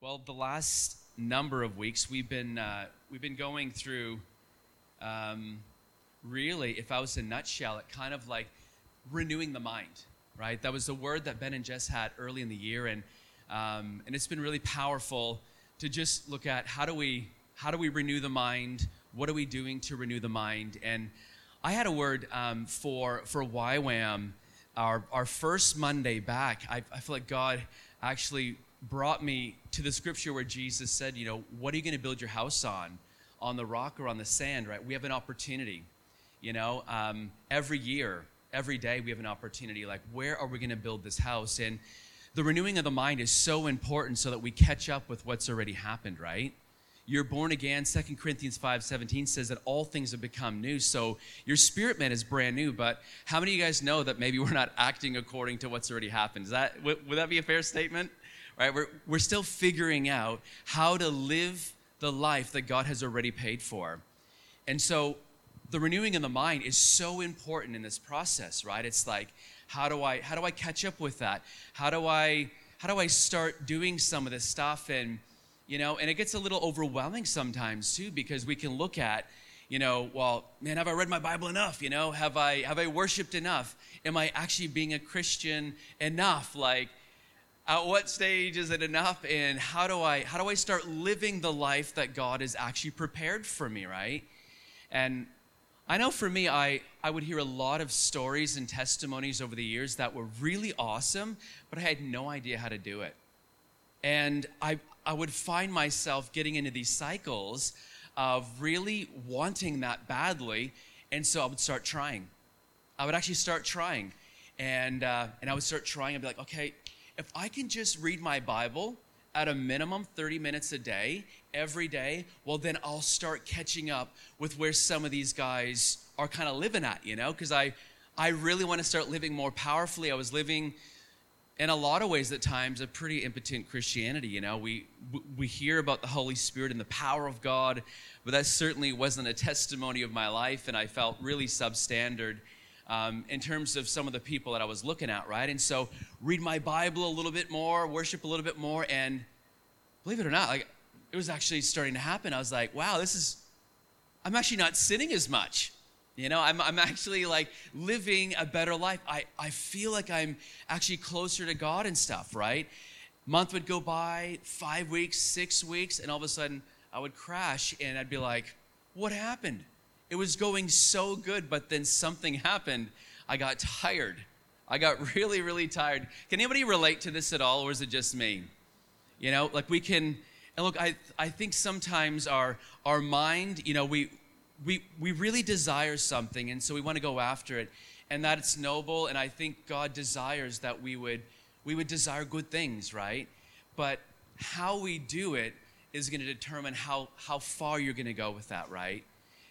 Well, the last number of weeks we've been uh, we've been going through. Um, really, if I was to nutshell it, kind of like renewing the mind, right? That was the word that Ben and Jess had early in the year, and um, and it's been really powerful to just look at how do we how do we renew the mind? What are we doing to renew the mind? And I had a word um, for for YWAM, our our first Monday back. I, I feel like God actually brought me to the scripture where Jesus said, you know, what are you going to build your house on? On the rock or on the sand, right? We have an opportunity. You know, um, every year, every day, we have an opportunity. Like, where are we going to build this house? And the renewing of the mind is so important so that we catch up with what's already happened, right? You're born again. 2 Corinthians 5 17 says that all things have become new. So your spirit man is brand new. But how many of you guys know that maybe we're not acting according to what's already happened? Is that, would, would that be a fair statement? Right? We're, we're still figuring out how to live the life that God has already paid for. And so the renewing of the mind is so important in this process, right? It's like, how do I how do I catch up with that? How do I how do I start doing some of this stuff and you know, and it gets a little overwhelming sometimes too because we can look at you know, well, man, have I read my Bible enough? You know, have I have I worshipped enough? Am I actually being a Christian enough? Like, at what stage is it enough and how do i how do i start living the life that god has actually prepared for me right? And i know for me i i would hear a lot of stories and testimonies over the years that were really awesome but i had no idea how to do it. And i i would find myself getting into these cycles of really wanting that badly and so i would start trying. I would actually start trying. And uh, and i would start trying. And be like okay if I can just read my Bible at a minimum 30 minutes a day, every day, well, then I'll start catching up with where some of these guys are kind of living at, you know? Because I, I really want to start living more powerfully. I was living in a lot of ways at times a pretty impotent Christianity, you know? We, we hear about the Holy Spirit and the power of God, but that certainly wasn't a testimony of my life, and I felt really substandard um, in terms of some of the people that I was looking at, right? And so read my Bible a little bit more, worship a little bit more, and believe it or not, like it was actually starting to happen. I was like, wow, this is, I'm actually not sinning as much. You know, I'm, I'm actually like living a better life. I, I feel like I'm actually closer to God and stuff, right? Month would go by, five weeks, six weeks, and all of a sudden I would crash and I'd be like, what happened? It was going so good, but then something happened. I got tired. I got really, really tired. Can anybody relate to this at all, or is it just me? You know, like we can, and look, I, I think sometimes our, our mind, you know, we, we, we really desire something, and so we want to go after it, and that it's noble, and I think God desires that we would, we would desire good things, right? But how we do it is going to determine how, how far you're going to go with that, right?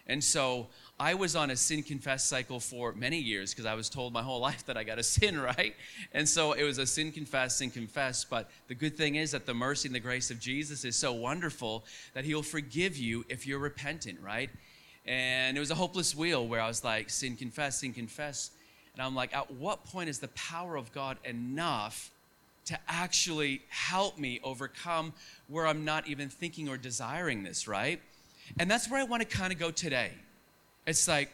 And so I was on a sin confess cycle for many years because I was told my whole life that I got to sin, right? And so it was a sin confess, sin confess. But the good thing is that the mercy and the grace of Jesus is so wonderful that He'll forgive you if you're repentant, right? And it was a hopeless wheel where I was like, sin confess, sin confess. And I'm like, at what point is the power of God enough to actually help me overcome where I'm not even thinking or desiring this, right? And that's where I want to kind of go today. It's like,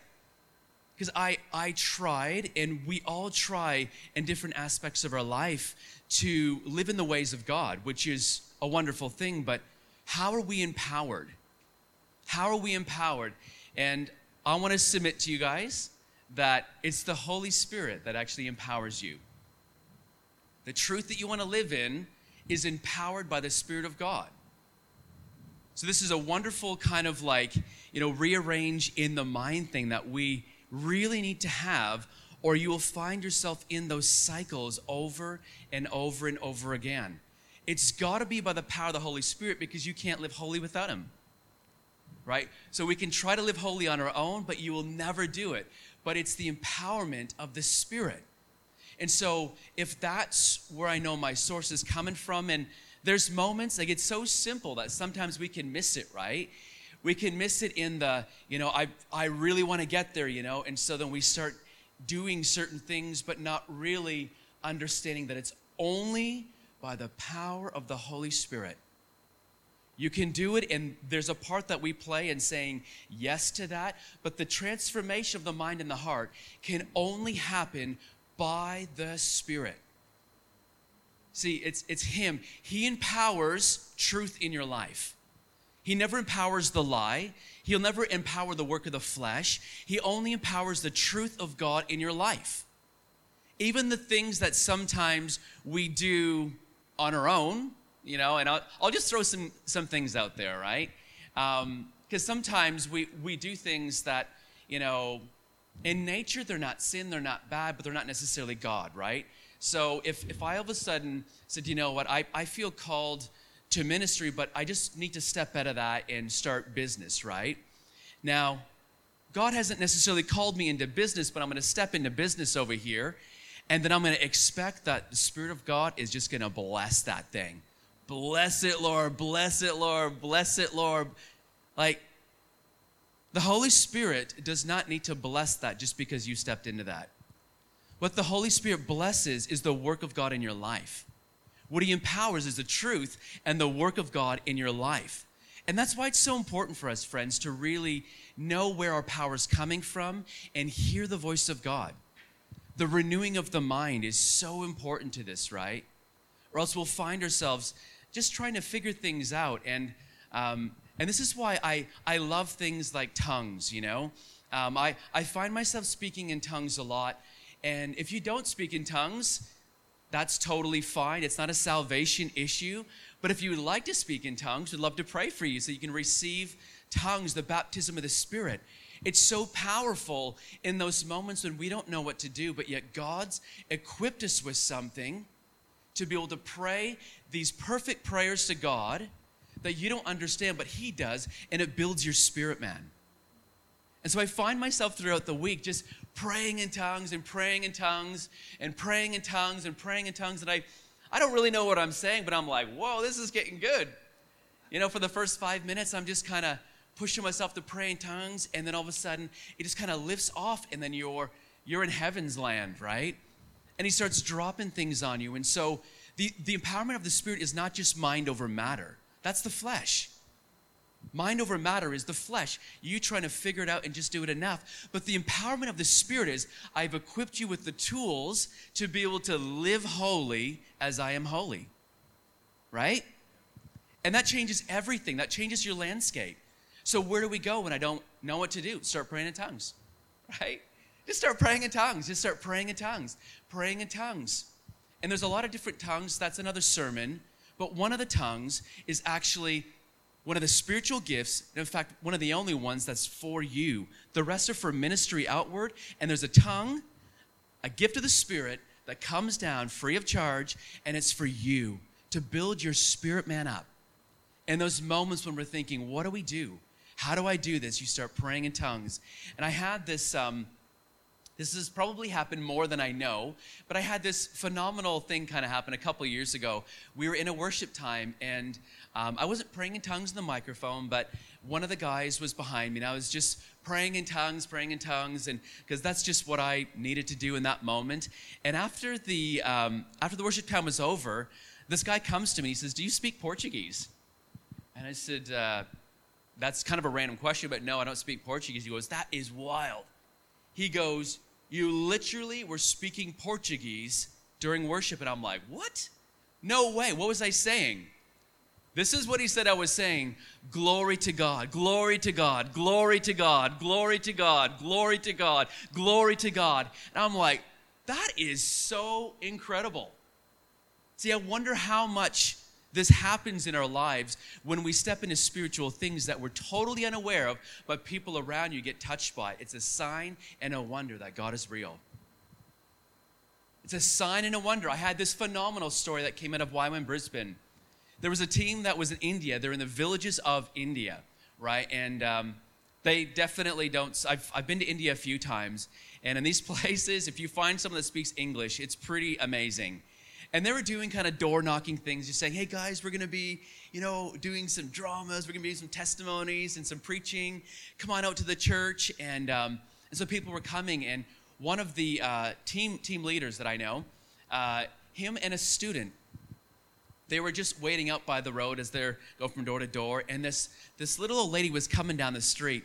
because I, I tried, and we all try in different aspects of our life to live in the ways of God, which is a wonderful thing, but how are we empowered? How are we empowered? And I want to submit to you guys that it's the Holy Spirit that actually empowers you. The truth that you want to live in is empowered by the Spirit of God. So this is a wonderful kind of like, you know, rearrange in the mind thing that we really need to have or you will find yourself in those cycles over and over and over again. It's got to be by the power of the Holy Spirit because you can't live holy without him. Right? So we can try to live holy on our own, but you will never do it. But it's the empowerment of the Spirit. And so if that's where I know my source is coming from and there's moments, like it's so simple that sometimes we can miss it, right? We can miss it in the, you know, I, I really want to get there, you know, and so then we start doing certain things, but not really understanding that it's only by the power of the Holy Spirit You can do it, and there's a part that we play in saying yes to that. But the transformation of the mind and the heart can only happen by the Spirit. See, it's, it's Him. He empowers truth in your life. He never empowers the lie. He'll never empower the work of the flesh. He only empowers the truth of God in your life. Even the things that sometimes we do on our own, you know, and I'll, I'll just throw some, some things out there, right? Because um, sometimes we, we do things that, you know, in nature they're not sin, they're not bad, but they're not necessarily God, right? So if, if I all of a sudden said, you know what, I, I feel called to ministry, but I just need to step out of that and start business, right? Now, God hasn't necessarily called me into business, but I'm going to step into business over here. And then I'm going to expect that the Spirit of God is just going to bless that thing. Bless it, Lord. Bless it, Lord. Bless it, Lord. Like, the Holy Spirit does not need to bless that just because you stepped into that. What the Holy Spirit blesses is the work of God in your life. What He empowers is the truth and the work of God in your life. And that's why it's so important for us, friends, to really know where our power is coming from and hear the voice of God. The renewing of the mind is so important to this, right? Or else we'll find ourselves just trying to figure things out. And, um, and this is why I, I love things like tongues, you know? Um, I, I find myself speaking in tongues a lot. And if you don't speak in tongues, that's totally fine. It's not a salvation issue. But if you would like to speak in tongues, we'd love to pray for you so you can receive tongues, the baptism of the Spirit. It's so powerful in those moments when we don't know what to do, but yet God's equipped us with something to be able to pray these perfect prayers to God that you don't understand, but He does, and it builds your spirit, man. And so I find myself throughout the week just praying in tongues and praying in tongues and praying in tongues and praying in tongues. And I, I don't really know what I'm saying, but I'm like, whoa, this is getting good. You know, for the first five minutes, I'm just kind of pushing myself to pray in tongues, and then all of a sudden it just kind of lifts off, and then you're you're in heaven's land, right? And he starts dropping things on you. And so the, the empowerment of the spirit is not just mind over matter. That's the flesh. Mind over matter is the flesh. You trying to figure it out and just do it enough. But the empowerment of the Spirit is I've equipped you with the tools to be able to live holy as I am holy. Right? And that changes everything. That changes your landscape. So where do we go when I don't know what to do? Start praying in tongues, right? Just start praying in tongues. Just start praying in tongues. Praying in tongues. And there's a lot of different tongues. That's another sermon. But one of the tongues is actually one of the spiritual gifts, in fact, one of the only ones that's for you. The rest are for ministry outward. And there's a tongue, a gift of the Spirit that comes down free of charge, and it's for you to build your spirit man up. In those moments when we're thinking, what do we do? How do I do this? You start praying in tongues. And I had this. Um, this has probably happened more than I know, but I had this phenomenal thing kind of happen a couple years ago. We were in a worship time, and um, I wasn't praying in tongues in the microphone, but one of the guys was behind me, and I was just praying in tongues, praying in tongues, and because that's just what I needed to do in that moment. And after the um, after the worship time was over, this guy comes to me. He says, "Do you speak Portuguese?" And I said, uh, "That's kind of a random question, but no, I don't speak Portuguese." He goes, "That is wild." He goes, "You literally were speaking Portuguese during worship," and I'm like, "What? No way! What was I saying?" This is what he said I was saying. Glory to God, glory to God, glory to God, glory to God, glory to God, glory to God. And I'm like, that is so incredible. See, I wonder how much this happens in our lives when we step into spiritual things that we're totally unaware of, but people around you get touched by. it. It's a sign and a wonder that God is real. It's a sign and a wonder. I had this phenomenal story that came out of YWAM Brisbane there was a team that was in India. They're in the villages of India, right? And um, they definitely don't. I've, I've been to India a few times, and in these places, if you find someone that speaks English, it's pretty amazing. And they were doing kind of door knocking things, just saying, hey guys, we're going to be, you know, doing some dramas, we're going to be doing some testimonies and some preaching. Come on out to the church. And, um, and so people were coming, and one of the uh, team, team leaders that I know, uh, him and a student they were just waiting out by the road as they're going from door to door. And this, this little old lady was coming down the street.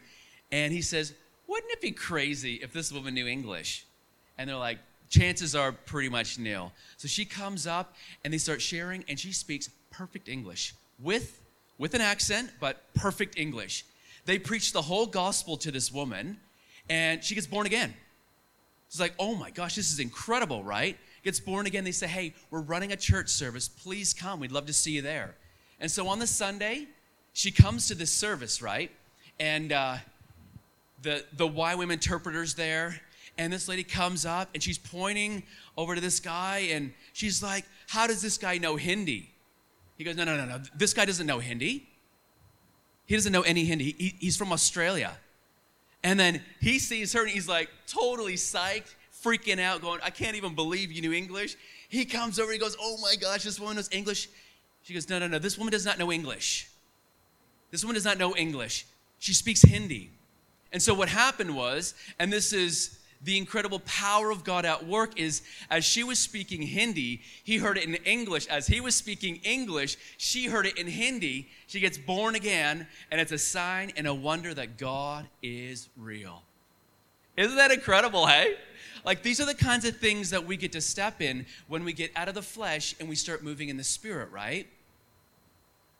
And he says, Wouldn't it be crazy if this woman knew English? And they're like, Chances are pretty much nil. So she comes up and they start sharing, and she speaks perfect English with, with an accent, but perfect English. They preach the whole gospel to this woman, and she gets born again. She's like, oh my gosh, this is incredible, right? Gets born again. They say, hey, we're running a church service. Please come. We'd love to see you there. And so on the Sunday, she comes to this service, right? And uh, the the YWAM interpreter's there, and this lady comes up and she's pointing over to this guy, and she's like, "How does this guy know Hindi?" He goes, "No, no, no, no. This guy doesn't know Hindi. He doesn't know any Hindi. He, he's from Australia." And then he sees her and he's like totally psyched, freaking out, going, I can't even believe you knew English. He comes over, he goes, Oh my gosh, this woman knows English. She goes, No, no, no, this woman does not know English. This woman does not know English. She speaks Hindi. And so what happened was, and this is the incredible power of God at work is as she was speaking Hindi, he heard it in English. As he was speaking English, she heard it in Hindi. She gets born again, and it's a sign and a wonder that God is real. Isn't that incredible, hey? Like, these are the kinds of things that we get to step in when we get out of the flesh and we start moving in the spirit, right?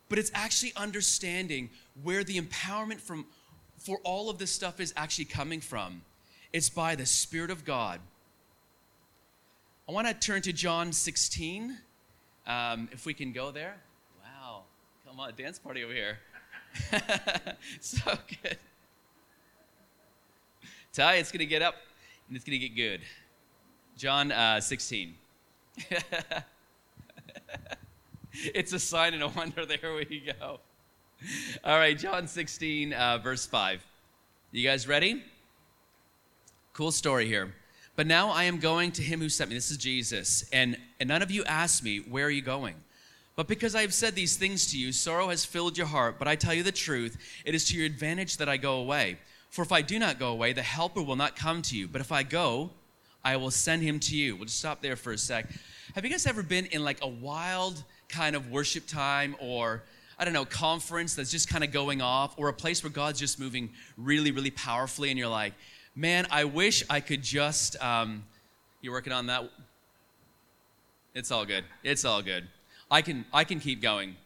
But it's actually understanding where the empowerment from for all of this stuff is actually coming from. It's by the Spirit of God. I want to turn to John 16, um, if we can go there. Wow, come on, dance party over here. so good. Ty, it's going to get up and it's going to get good. John uh, 16. it's a sign and a wonder. There we go. All right, John 16, uh, verse 5. You guys ready? Cool story here. But now I am going to him who sent me. This is Jesus. And, and none of you asked me, Where are you going? But because I have said these things to you, sorrow has filled your heart. But I tell you the truth, it is to your advantage that I go away. For if I do not go away, the Helper will not come to you. But if I go, I will send him to you. We'll just stop there for a sec. Have you guys ever been in like a wild kind of worship time or I don't know, conference that's just kind of going off, or a place where God's just moving really, really powerfully, and you're like, man, I wish I could just. Um, you're working on that. It's all good. It's all good. I can I can keep going.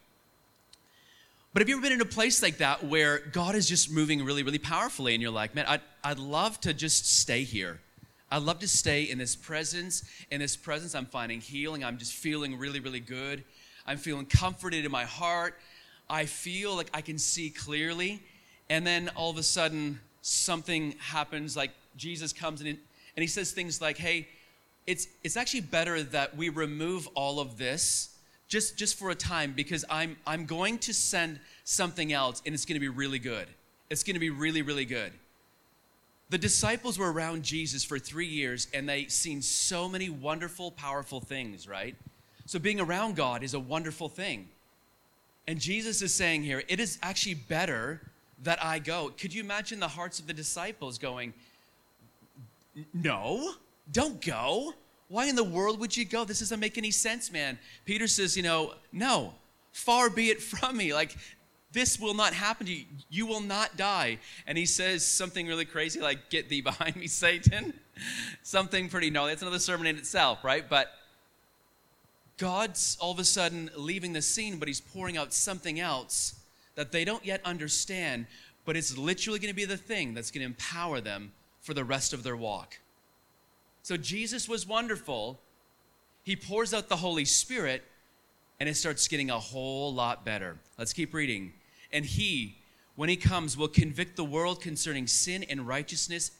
But have you ever been in a place like that where God is just moving really, really powerfully, and you're like, man, I'd, I'd love to just stay here. I'd love to stay in this presence. In this presence, I'm finding healing. I'm just feeling really, really good. I'm feeling comforted in my heart. I feel like I can see clearly. And then all of a sudden, something happens, like Jesus comes in and he says things like, hey, it's, it's actually better that we remove all of this just, just for a time because I'm, I'm going to send something else and it's going to be really good. It's going to be really, really good. The disciples were around Jesus for three years and they seen so many wonderful, powerful things, right? So being around God is a wonderful thing. And Jesus is saying here, it is actually better that I go. Could you imagine the hearts of the disciples going, No, don't go. Why in the world would you go? This doesn't make any sense, man. Peter says, You know, no, far be it from me. Like, this will not happen to you. You will not die. And he says something really crazy like, Get thee behind me, Satan. something pretty gnarly. That's another sermon in itself, right? But God's all of a sudden leaving the scene, but he's pouring out something else that they don't yet understand, but it's literally going to be the thing that's going to empower them for the rest of their walk. So Jesus was wonderful. He pours out the Holy Spirit, and it starts getting a whole lot better. Let's keep reading. And he, when he comes, will convict the world concerning sin and righteousness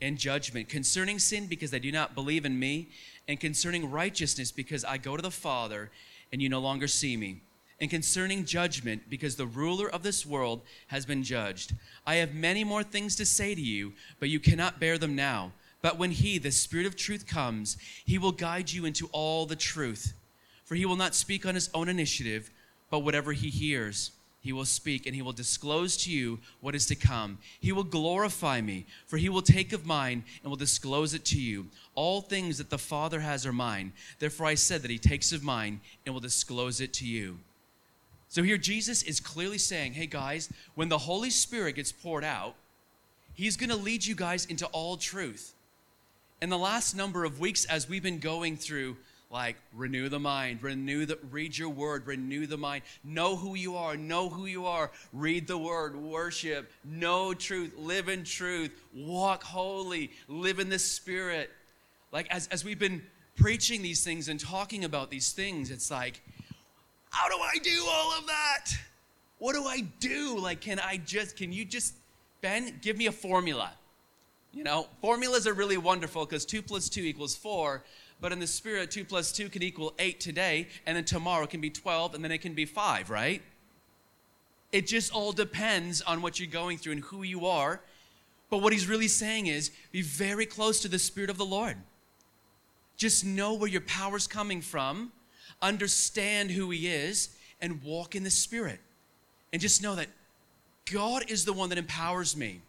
and judgment. Concerning sin, because they do not believe in me, and concerning righteousness, because I go to the Father and you no longer see me, and concerning judgment, because the ruler of this world has been judged. I have many more things to say to you, but you cannot bear them now. But when He, the Spirit of truth, comes, He will guide you into all the truth. For He will not speak on His own initiative, but whatever He hears, he will speak, and he will disclose to you what is to come. He will glorify me, for he will take of mine and will disclose it to you. All things that the Father has are mine. Therefore I said that he takes of mine and will disclose it to you. So here Jesus is clearly saying, hey guys, when the Holy Spirit gets poured out, he's going to lead you guys into all truth. In the last number of weeks, as we've been going through like renew the mind renew the read your word renew the mind. Know who you are know who you are. Read the word worship know truth live in truth walk holy live in the spirit. Like as, as we've been preaching these things and talking about these things it's like how do i do all of that what do i do like can i just can you just ben give me a formula you know formulas are really wonderful because 2 plus 2 equals 4 but in the spirit, 2 plus 2 can equal 8 today, and then tomorrow can be 12, and then it can be 5, right? It just all depends on what you're going through and who you are. But what he's really saying is be very close to the Spirit of the Lord. Just know where your power's coming from, understand who He is, and walk in the Spirit. And just know that God is the one that empowers me.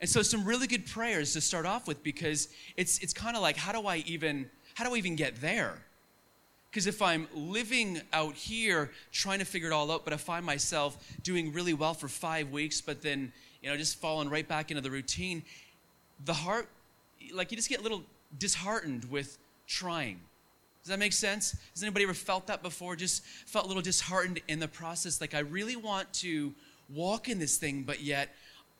And so some really good prayers to start off with because it's it's kind of like how do I even how do I even get there? Because if I'm living out here trying to figure it all out, but I find myself doing really well for five weeks, but then you know just falling right back into the routine, the heart, like you just get a little disheartened with trying. Does that make sense? Has anybody ever felt that before? Just felt a little disheartened in the process, like I really want to walk in this thing, but yet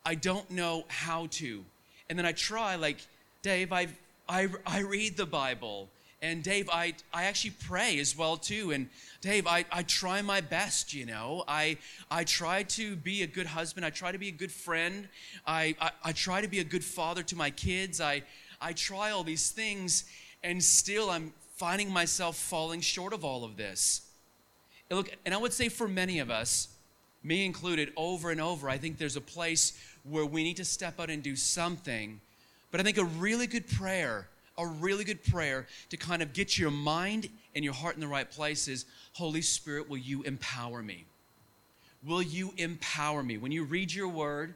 I don't know how to. And then I try, like, Dave, I, I, I read the Bible. And Dave, I, I actually pray as well too. And Dave, I, I try my best, you know. I, I try to be a good husband. I try to be a good friend. I, I, I try to be a good father to my kids. I, I try all these things. And still, I'm finding myself falling short of all of this. And look, and I would say for many of us, me included, over and over, I think there's a place where we need to step out and do something. But I think a really good prayer, a really good prayer to kind of get your mind and your heart in the right place is Holy Spirit, will you empower me? Will you empower me? When you read your word,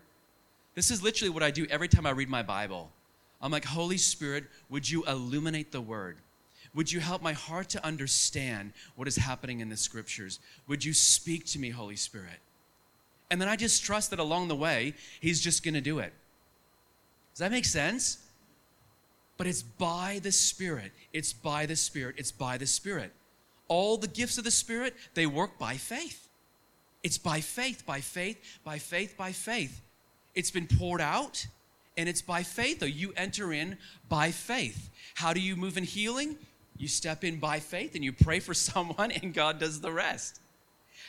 this is literally what I do every time I read my Bible. I'm like, Holy Spirit, would you illuminate the word? Would you help my heart to understand what is happening in the scriptures? Would you speak to me, Holy Spirit? And then I just trust that along the way, He's just going to do it. Does that make sense? But it's by the Spirit. It's by the Spirit. It's by the Spirit. All the gifts of the Spirit, they work by faith. It's by faith, by faith, by faith, by faith. It's been poured out, and it's by faith, though. You enter in by faith. How do you move in healing? You step in by faith and you pray for someone, and God does the rest.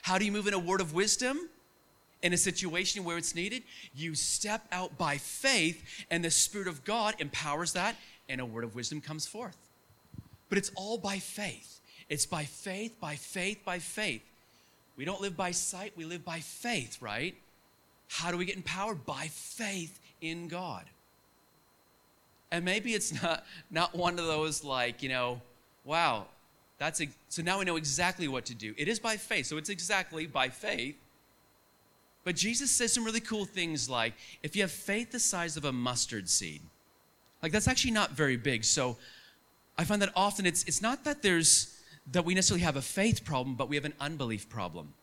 How do you move in a word of wisdom? in a situation where it's needed, you step out by faith, and the Spirit of God empowers that, and a word of wisdom comes forth. But it's all by faith. It's by faith, by faith, by faith. We don't live by sight, we live by faith, right? How do we get empowered? By faith in God. And maybe it's not, not one of those like, you know, wow, that's a, so now we know exactly what to do. It is by faith, so it's exactly by faith but Jesus says some really cool things like if you have faith the size of a mustard seed, like that's actually not very big. So I find that often it's, it's not that there's that we necessarily have a faith problem, but we have an unbelief problem.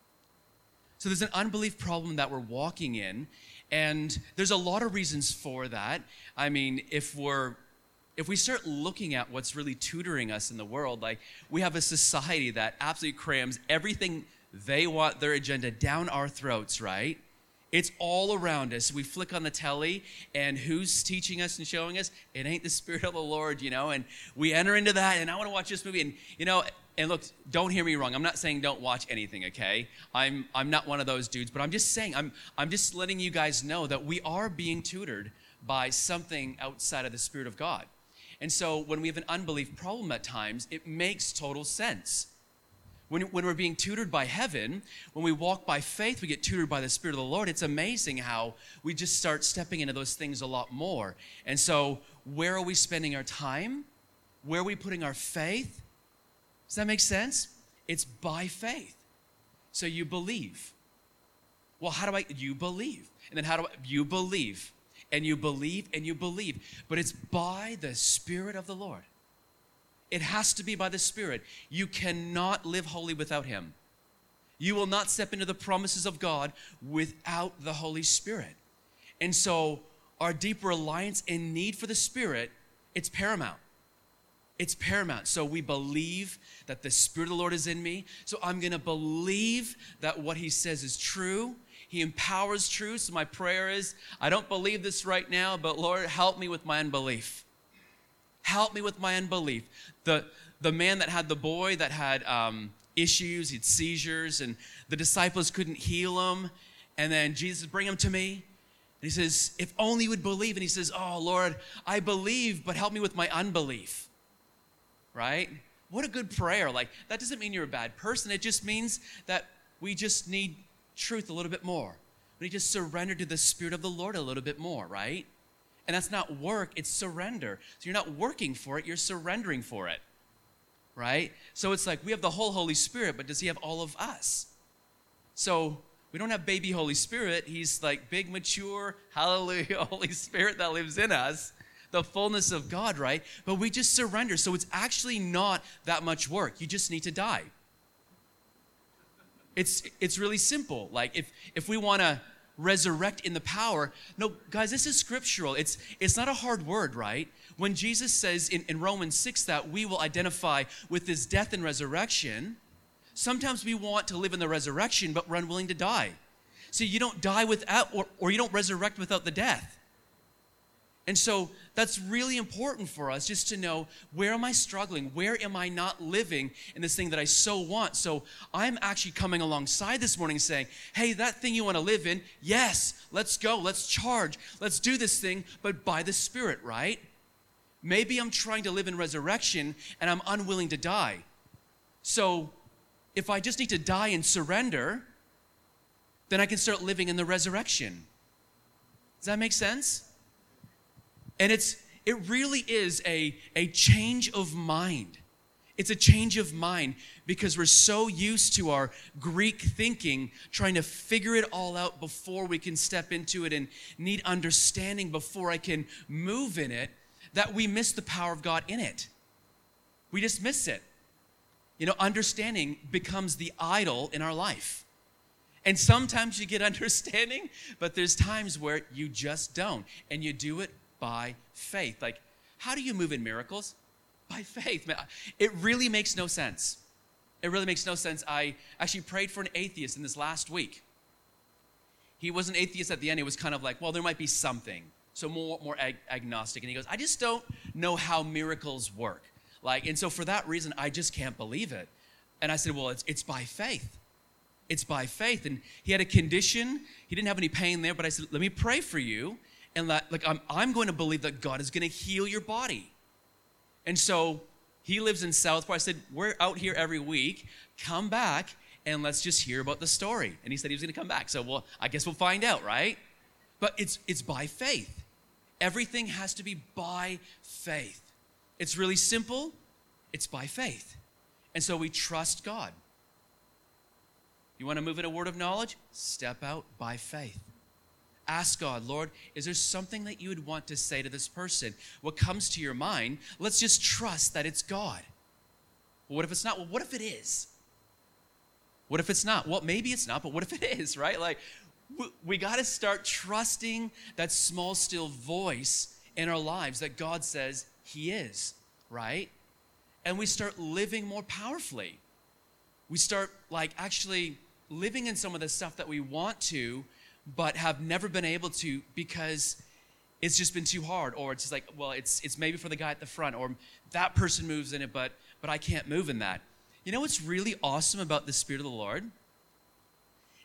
So there's an unbelief problem that we're walking in, and there's a lot of reasons for that. I mean, if we're if we start looking at what's really tutoring us in the world, like we have a society that absolutely crams everything they want their agenda down our throats, right? It's all around us. We flick on the telly, and who's teaching us and showing us? It ain't the Spirit of the Lord, you know? And we enter into that, and I want to watch this movie. And, you know, and look, don't hear me wrong. I'm not saying don't watch anything, okay? I'm, I'm not one of those dudes, but I'm just saying, I'm, I'm just letting you guys know that we are being tutored by something outside of the Spirit of God. And so when we have an unbelief problem at times, it makes total sense. When, when we're being tutored by heaven, when we walk by faith, we get tutored by the Spirit of the Lord. It's amazing how we just start stepping into those things a lot more. And so, where are we spending our time? Where are we putting our faith? Does that make sense? It's by faith. So you believe. Well, how do I? You believe. And then how do I? You believe. And you believe and you believe. But it's by the Spirit of the Lord. It has to be by the Spirit. You cannot live holy without Him. You will not step into the promises of God without the Holy Spirit. And so, our deep reliance and need for the Spirit, it's paramount. It's paramount. So we believe that the Spirit of the Lord is in me. So I'm going to believe that what He says is true. He empowers truth. So my prayer is I don't believe this right now, but Lord, help me with my unbelief. Help me with my unbelief. The, the man that had the boy that had um, issues, he had seizures, and the disciples couldn't heal him. And then Jesus, bring him to me. And he says, If only you would believe. And he says, Oh, Lord, I believe, but help me with my unbelief. Right? What a good prayer. Like, that doesn't mean you're a bad person. It just means that we just need truth a little bit more. We need to surrender to the Spirit of the Lord a little bit more, right? And that's not work, it's surrender. So you're not working for it, you're surrendering for it, right? So it's like we have the whole Holy Spirit, but does He have all of us? So we don't have baby Holy Spirit. He's like big, mature, hallelujah, Holy Spirit that lives in us, the fullness of God, right? But we just surrender. So it's actually not that much work. You just need to die. It's, it's really simple. Like if, if we want to resurrect in the power, no, guys, this is scriptural. It's, it's not a hard word, right? When Jesus says in, in Romans 6 that we will identify with his death and resurrection, Sometimes we want to live in the resurrection, but we're unwilling to die. So you don't die without, or, or you don't resurrect without the death. And so that's really important for us just to know where am I struggling? Where am I not living in this thing that I so want? So I'm actually coming alongside this morning saying, hey, that thing you want to live in, yes, let's go, let's charge, let's do this thing, but by the Spirit, right? Maybe I'm trying to live in resurrection and I'm unwilling to die. So if I just need to die and surrender, then I can start living in the resurrection. Does that make sense? And it's it really is a, a change of mind. It's a change of mind because we're so used to our Greek thinking, trying to figure it all out before we can step into it and need understanding before I can move in it, that we miss the power of God in it. We just miss it. You know, understanding becomes the idol in our life. And sometimes you get understanding, but there's times where you just don't. And you do it by faith. Like, how do you move in miracles? By faith. It really makes no sense. It really makes no sense. I actually prayed for an atheist in this last week. He was an atheist at the end. It was kind of like, well, there might be something. So more, more ag- agnostic. And he goes, I just don't know how miracles work. Like, and so for that reason, I just can't believe it. And I said, Well, it's, it's by faith. It's by faith. And he had a condition. He didn't have any pain there, but I said, Let me pray for you. And let, like, I'm, I'm going to believe that God is going to heal your body. And so he lives in Southport. I said, We're out here every week. Come back and let's just hear about the story. And he said he was going to come back. So, well, I guess we'll find out, right? But it's, it's by faith. Everything has to be by faith. It's really simple, it's by faith. And so we trust God. You want to move in a word of knowledge? Step out by faith. Ask God, Lord, is there something that you would want to say to this person? What comes to your mind, let's just trust that it's God. Well, what if it's not? Well, what if it is? What if it's not? Well, maybe it's not, but what if it is, right? Like, we, we got to start trusting that small, still voice in our lives that God says, he is, right? And we start living more powerfully. We start like actually living in some of the stuff that we want to, but have never been able to because it's just been too hard. Or it's just like well it's it's maybe for the guy at the front or that person moves in it but but i can't move in that. You know what's really awesome about the spirit of the lord?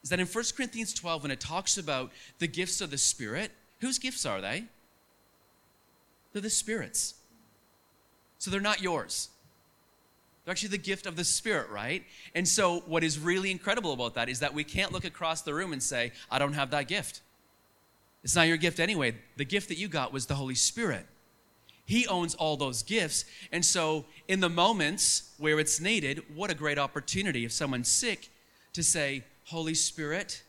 Is that in 1 corinthians 12 when it talks about the gifts of the spirit whose gifts are they? They're the spirits. So they're not yours. They're actually the gift of the Spirit, right? And so, what is really incredible about that is that we can't look across the room and say, I don't have that gift. It's not your gift anyway. The gift that you got was the Holy Spirit. He owns all those gifts. And so, in the moments where it's needed, what a great opportunity if someone's sick to say, Holy Spirit,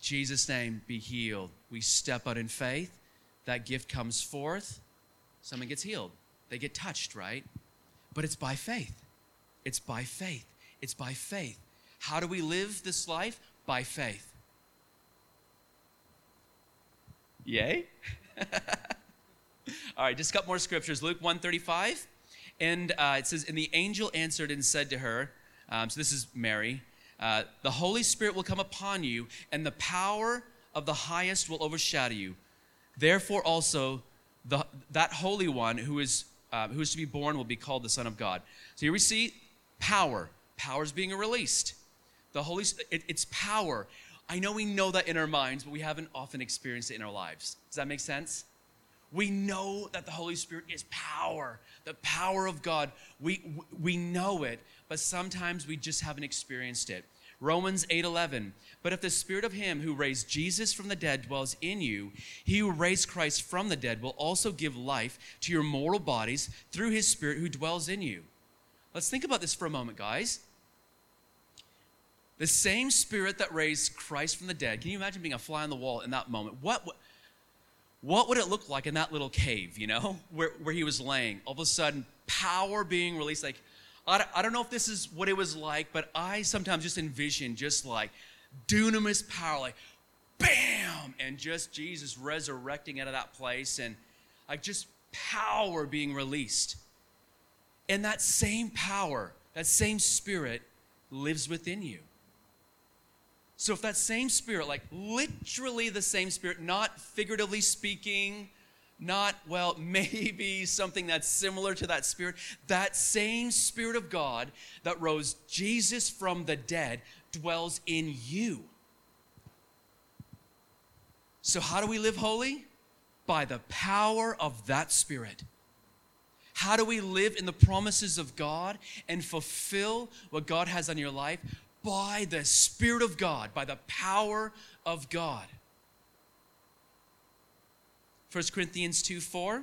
Jesus' name, be healed. We step out in faith. That gift comes forth. Someone gets healed. They get touched, right? But it's by faith. It's by faith. It's by faith. How do we live this life? By faith. Yay? All right, just a couple more scriptures. Luke 135. And uh, it says, And the angel answered and said to her, um, so this is Mary, uh, the Holy Spirit will come upon you, and the power of the highest will overshadow you. Therefore, also, the, that Holy One who is, uh, who is to be born will be called the Son of God. So here we see power. Power is being released. The Holy it, it's power. I know we know that in our minds, but we haven't often experienced it in our lives. Does that make sense? We know that the Holy Spirit is power, the power of God. We, we know it, but sometimes we just haven't experienced it. Romans 8:11 But if the spirit of him who raised Jesus from the dead dwells in you he who raised Christ from the dead will also give life to your mortal bodies through his spirit who dwells in you. Let's think about this for a moment guys. The same spirit that raised Christ from the dead. Can you imagine being a fly on the wall in that moment? What, what would it look like in that little cave, you know, where, where he was laying? All of a sudden, power being released. Like, I, I don't know if this is what it was like, but I sometimes just envision just like dunamis power, like bam, and just Jesus resurrecting out of that place and like just power being released. And that same power, that same spirit lives within you. So if that same spirit, like literally the same spirit, not figuratively speaking, not, well, maybe something that's similar to that spirit, that same spirit of God that rose Jesus from the dead dwells in you. So, how do we live holy? By the power of that spirit. How do we live in the promises of God and fulfill what God has on your life? by the Spirit of God, by the power of God. 1 Corinthians 2 4.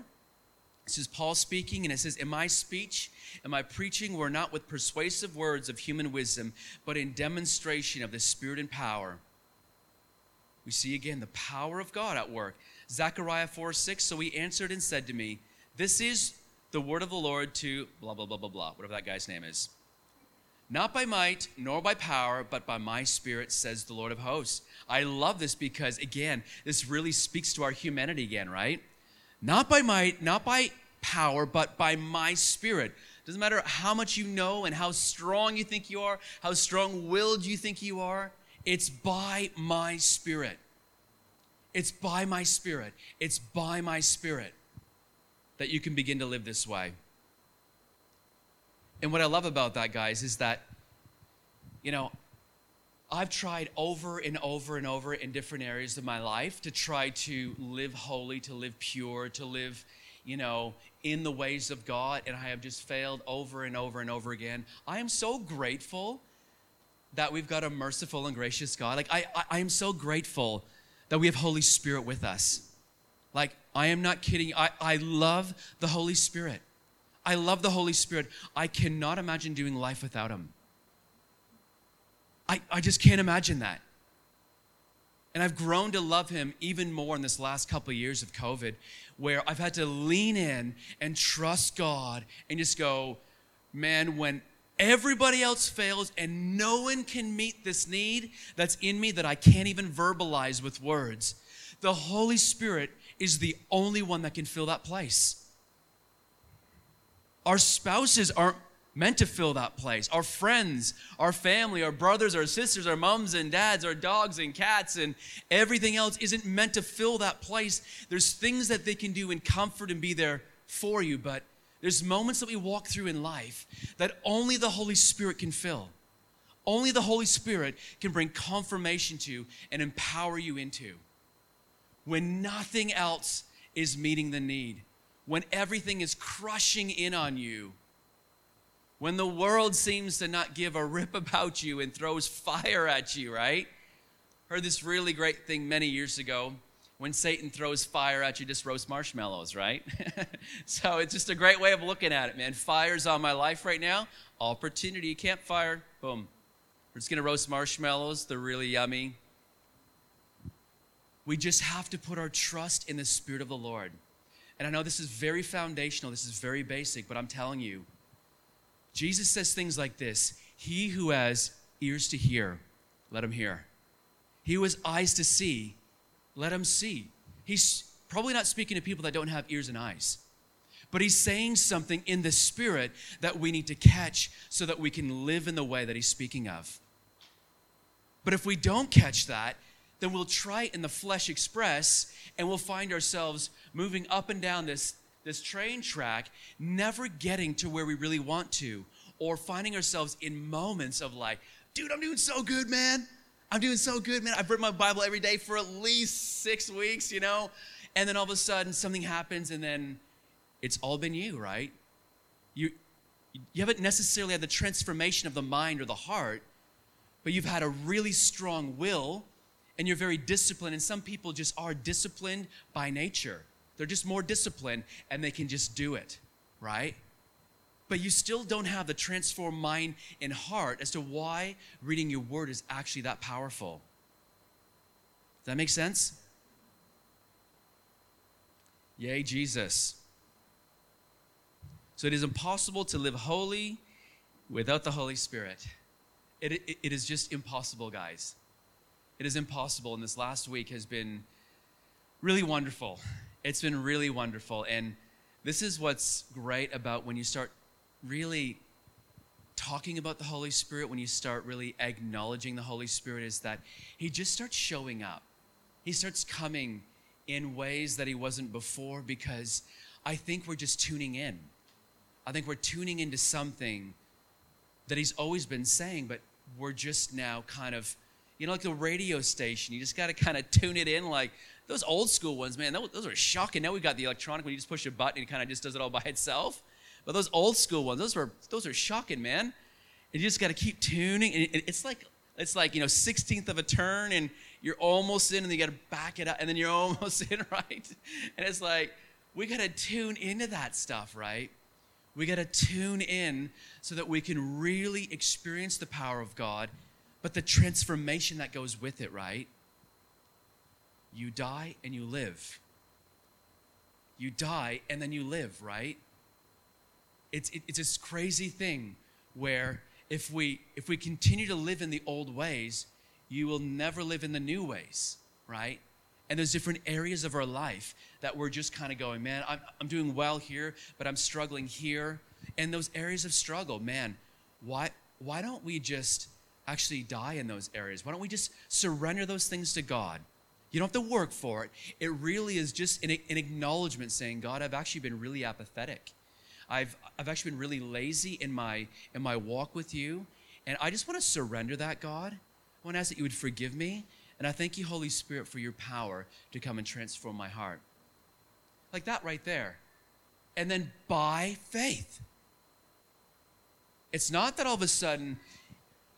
This is Paul speaking, and it says, In my speech and my preaching were not with persuasive words of human wisdom, but in demonstration of the Spirit and power. We see again the power of God at work. Zechariah 4 6. So he answered and said to me, This is the word of the Lord to blah, blah, blah, blah, blah, whatever that guy's name is. Not by might, nor by power, but by my spirit, says the Lord of hosts. I love this because, again, this really speaks to our humanity again, right? Not by might, not by power, but by my spirit. Doesn't matter how much you know and how strong you think you are, how strong willed you think you are, it's by my spirit. It's by my spirit. It's by my spirit that you can begin to live this way. And what I love about that, guys, is that, you know, I've tried over and over and over in different areas of my life to try to live holy, to live pure, to live, you know, in the ways of God, and I have just failed over and over and over again. I am so grateful that we've got a merciful and gracious God. Like, I, I, I am so grateful that we have Holy Spirit with us. Like, I am not kidding. I, I love the Holy Spirit. I love the Holy Spirit. I cannot imagine doing life without Him. I, I just can't imagine that. And I've grown to love Him even more in this last couple of years of COVID, where I've had to lean in and trust God and just go, man, when everybody else fails and no one can meet this need that's in me that I can't even verbalize with words, the Holy Spirit is the only one that can fill that place. Our spouses aren't meant to fill that place. Our friends, our family, our brothers, our sisters, our moms and dads, our dogs and cats, and everything else isn't meant to fill that place. There's things that they can do in comfort and be there for you, but there's moments that we walk through in life that only the Holy Spirit can fill. Only the Holy Spirit can bring confirmation to and empower you into. When nothing else is meeting the need when everything is crushing in on you, when the world seems to not give a rip about you and throws fire at you, right? Heard this really great thing many years ago. When Satan throws fire at you, just roast marshmallows, right? so it's just a great way of looking at it, man. Fire's on my life right now. Opportunity, campfire, boom. We're just gonna roast marshmallows. They're really yummy. We just have to put our trust in the Spirit of the Lord. And I know this is very foundational, this is very basic, but I'm telling you, Jesus says things like this He who has ears to hear, let him hear. He who has eyes to see, let him see. He's probably not speaking to people that don't have ears and eyes, but he's saying something in the spirit that we need to catch so that we can live in the way that he's speaking of. But if we don't catch that, then we'll try it in the flesh express and we'll find ourselves moving up and down this, this train track, never getting to where we really want to, or finding ourselves in moments of like, dude, I'm doing so good, man. I'm doing so good, man. I've read my Bible every day for at least six weeks, you know? And then all of a sudden something happens and then it's all been you, right? You, you haven't necessarily had the transformation of the mind or the heart, but you've had a really strong will and you're very disciplined. And some people just are disciplined by nature. They're just more disciplined and they can just do it, right? But you still don't have the transformed mind and heart as to why reading your word is actually that powerful. Does that make sense? Yay, Jesus. So it is impossible to live holy without the Holy Spirit. It, it, it is just impossible, guys. It is impossible. And this last week has been really wonderful. It's been really wonderful. And this is what's great about when you start really talking about the Holy Spirit, when you start really acknowledging the Holy Spirit, is that He just starts showing up. He starts coming in ways that He wasn't before because I think we're just tuning in. I think we're tuning into something that He's always been saying, but we're just now kind of, you know, like the radio station. You just got to kind of tune it in. Like those old school ones, man, those are shocking. Now we've got the electronic one. you just push a button and it kind of just does it all by itself. But those old school ones, those were those are shocking, man. And you just got to keep tuning. And it's like it's like you know, sixteenth of a turn, and you're almost in, and you got to back it up, and then you're almost in, right? And it's like we got to tune into that stuff, right? We got to tune in so that we can really experience the power of God, but the transformation that goes with it, right? You die and you live. You die and then you live, right? It's, it, it's this crazy thing where if we, if we continue to live in the old ways, you will never live in the new ways, right? And there's different areas of our life that we're just kind of going, man, I'm, I'm doing well here, but I'm struggling here. And those areas of struggle, man, why, why don't we just actually die in those areas? Why don't we just surrender those things to God? You don't have to work for it. It really is just an, an acknowledgement saying, God, I've actually been really apathetic. I've, I've actually been really lazy in my, in my walk with you. And I just want to surrender that, God. I want to ask that you would forgive me. And I thank you, Holy Spirit, for your power to come and transform my heart. Like that right there. And then by faith. It's not that all of a sudden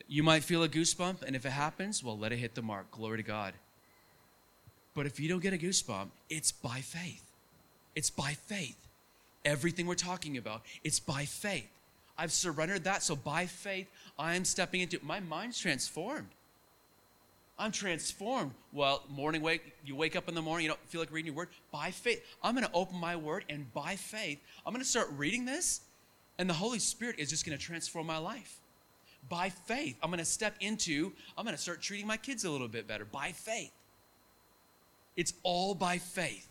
you might feel a goosebump, and if it happens, well, let it hit the mark. Glory to God. But if you don't get a goosebump, it's by faith. It's by faith. Everything we're talking about, it's by faith. I've surrendered that, so by faith, I am stepping into my mind's transformed. I'm transformed. Well, morning wake, you wake up in the morning, you don't feel like reading your word. By faith, I'm going to open my word, and by faith, I'm going to start reading this, and the Holy Spirit is just going to transform my life. By faith, I'm going to step into, I'm going to start treating my kids a little bit better. By faith. It's all by faith.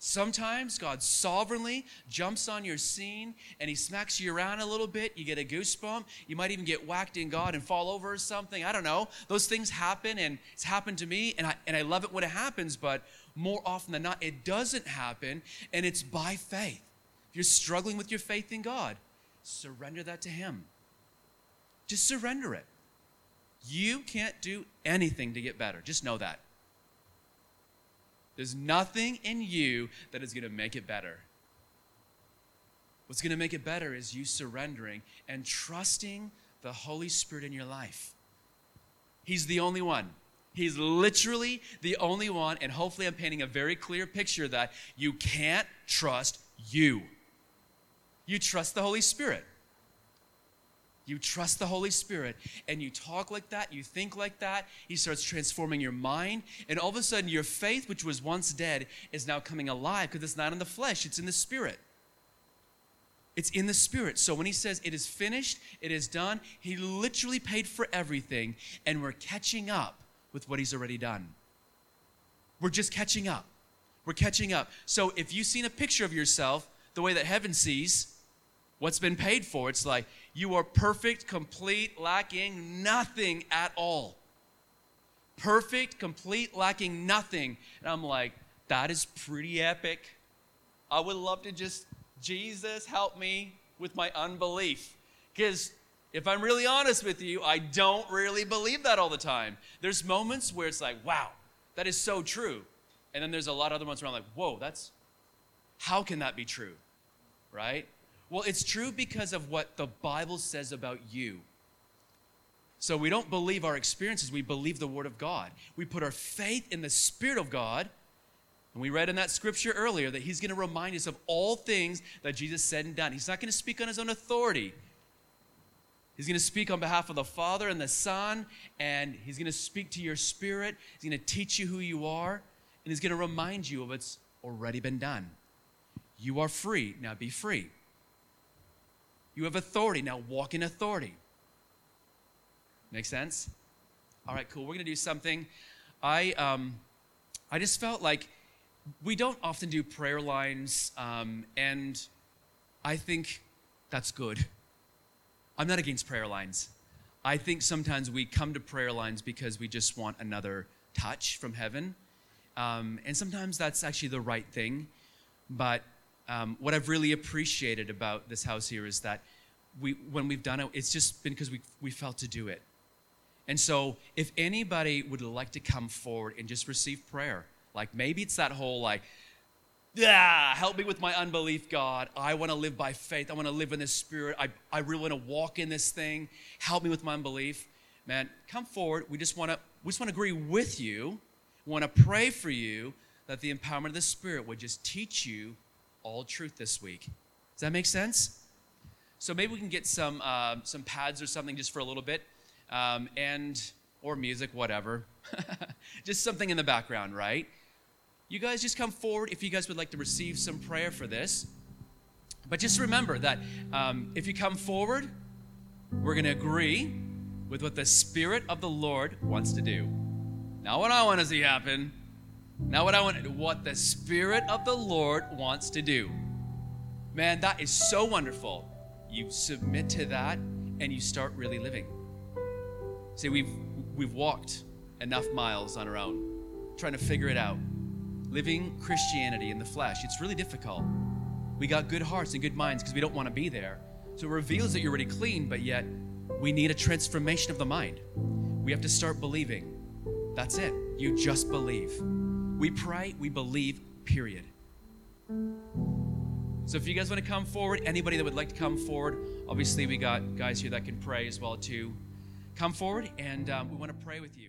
Sometimes God sovereignly jumps on your scene and he smacks you around a little bit. You get a goosebump. You might even get whacked in God and fall over or something. I don't know. Those things happen and it's happened to me and I, and I love it when it happens, but more often than not, it doesn't happen and it's by faith. If you're struggling with your faith in God, surrender that to Him. Just surrender it. You can't do anything to get better. Just know that. There's nothing in you that is going to make it better. What's going to make it better is you surrendering and trusting the Holy Spirit in your life. He's the only one. He's literally the only one, and hopefully, I'm painting a very clear picture that you can't trust you. You trust the Holy Spirit. You trust the Holy Spirit and you talk like that, you think like that. He starts transforming your mind. And all of a sudden, your faith, which was once dead, is now coming alive because it's not in the flesh, it's in the Spirit. It's in the Spirit. So when He says it is finished, it is done, He literally paid for everything. And we're catching up with what He's already done. We're just catching up. We're catching up. So if you've seen a picture of yourself the way that heaven sees, what's been paid for, it's like, you are perfect, complete, lacking nothing at all. Perfect, complete, lacking nothing. And I'm like, that is pretty epic. I would love to just, Jesus, help me with my unbelief. Because if I'm really honest with you, I don't really believe that all the time. There's moments where it's like, wow, that is so true. And then there's a lot of other ones where I'm like, whoa, that's, how can that be true? Right? Well, it's true because of what the Bible says about you. So we don't believe our experiences, we believe the Word of God. We put our faith in the Spirit of God. And we read in that scripture earlier that He's going to remind us of all things that Jesus said and done. He's not going to speak on His own authority. He's going to speak on behalf of the Father and the Son, and He's going to speak to your spirit. He's going to teach you who you are, and He's going to remind you of what's already been done. You are free. Now be free. You have authority. Now walk in authority. Make sense? All right, cool. We're going to do something. I, um, I just felt like we don't often do prayer lines, um, and I think that's good. I'm not against prayer lines. I think sometimes we come to prayer lines because we just want another touch from heaven. Um, and sometimes that's actually the right thing. But um, what I've really appreciated about this house here is that we, when we've done it, it's just been because we, we felt to do it. And so, if anybody would like to come forward and just receive prayer, like maybe it's that whole, like, yeah, help me with my unbelief, God. I want to live by faith. I want to live in this spirit. I, I really want to walk in this thing. Help me with my unbelief. Man, come forward. We just want to we just want to agree with you. We want to pray for you that the empowerment of the Spirit would just teach you all truth this week. Does that make sense? So maybe we can get some uh, some pads or something just for a little bit, um, and or music, whatever. just something in the background, right? You guys just come forward if you guys would like to receive some prayer for this. But just remember that um, if you come forward, we're going to agree with what the Spirit of the Lord wants to do. Now, what I want to see happen now, what I want, what the Spirit of the Lord wants to do. Man, that is so wonderful. You submit to that and you start really living. See, we've we've walked enough miles on our own, trying to figure it out. Living Christianity in the flesh, it's really difficult. We got good hearts and good minds because we don't want to be there. So it reveals that you're already clean, but yet we need a transformation of the mind. We have to start believing. That's it. You just believe. We pray, we believe, period. So if you guys want to come forward, anybody that would like to come forward, obviously we got guys here that can pray as well too. Come forward, and um, we want to pray with you.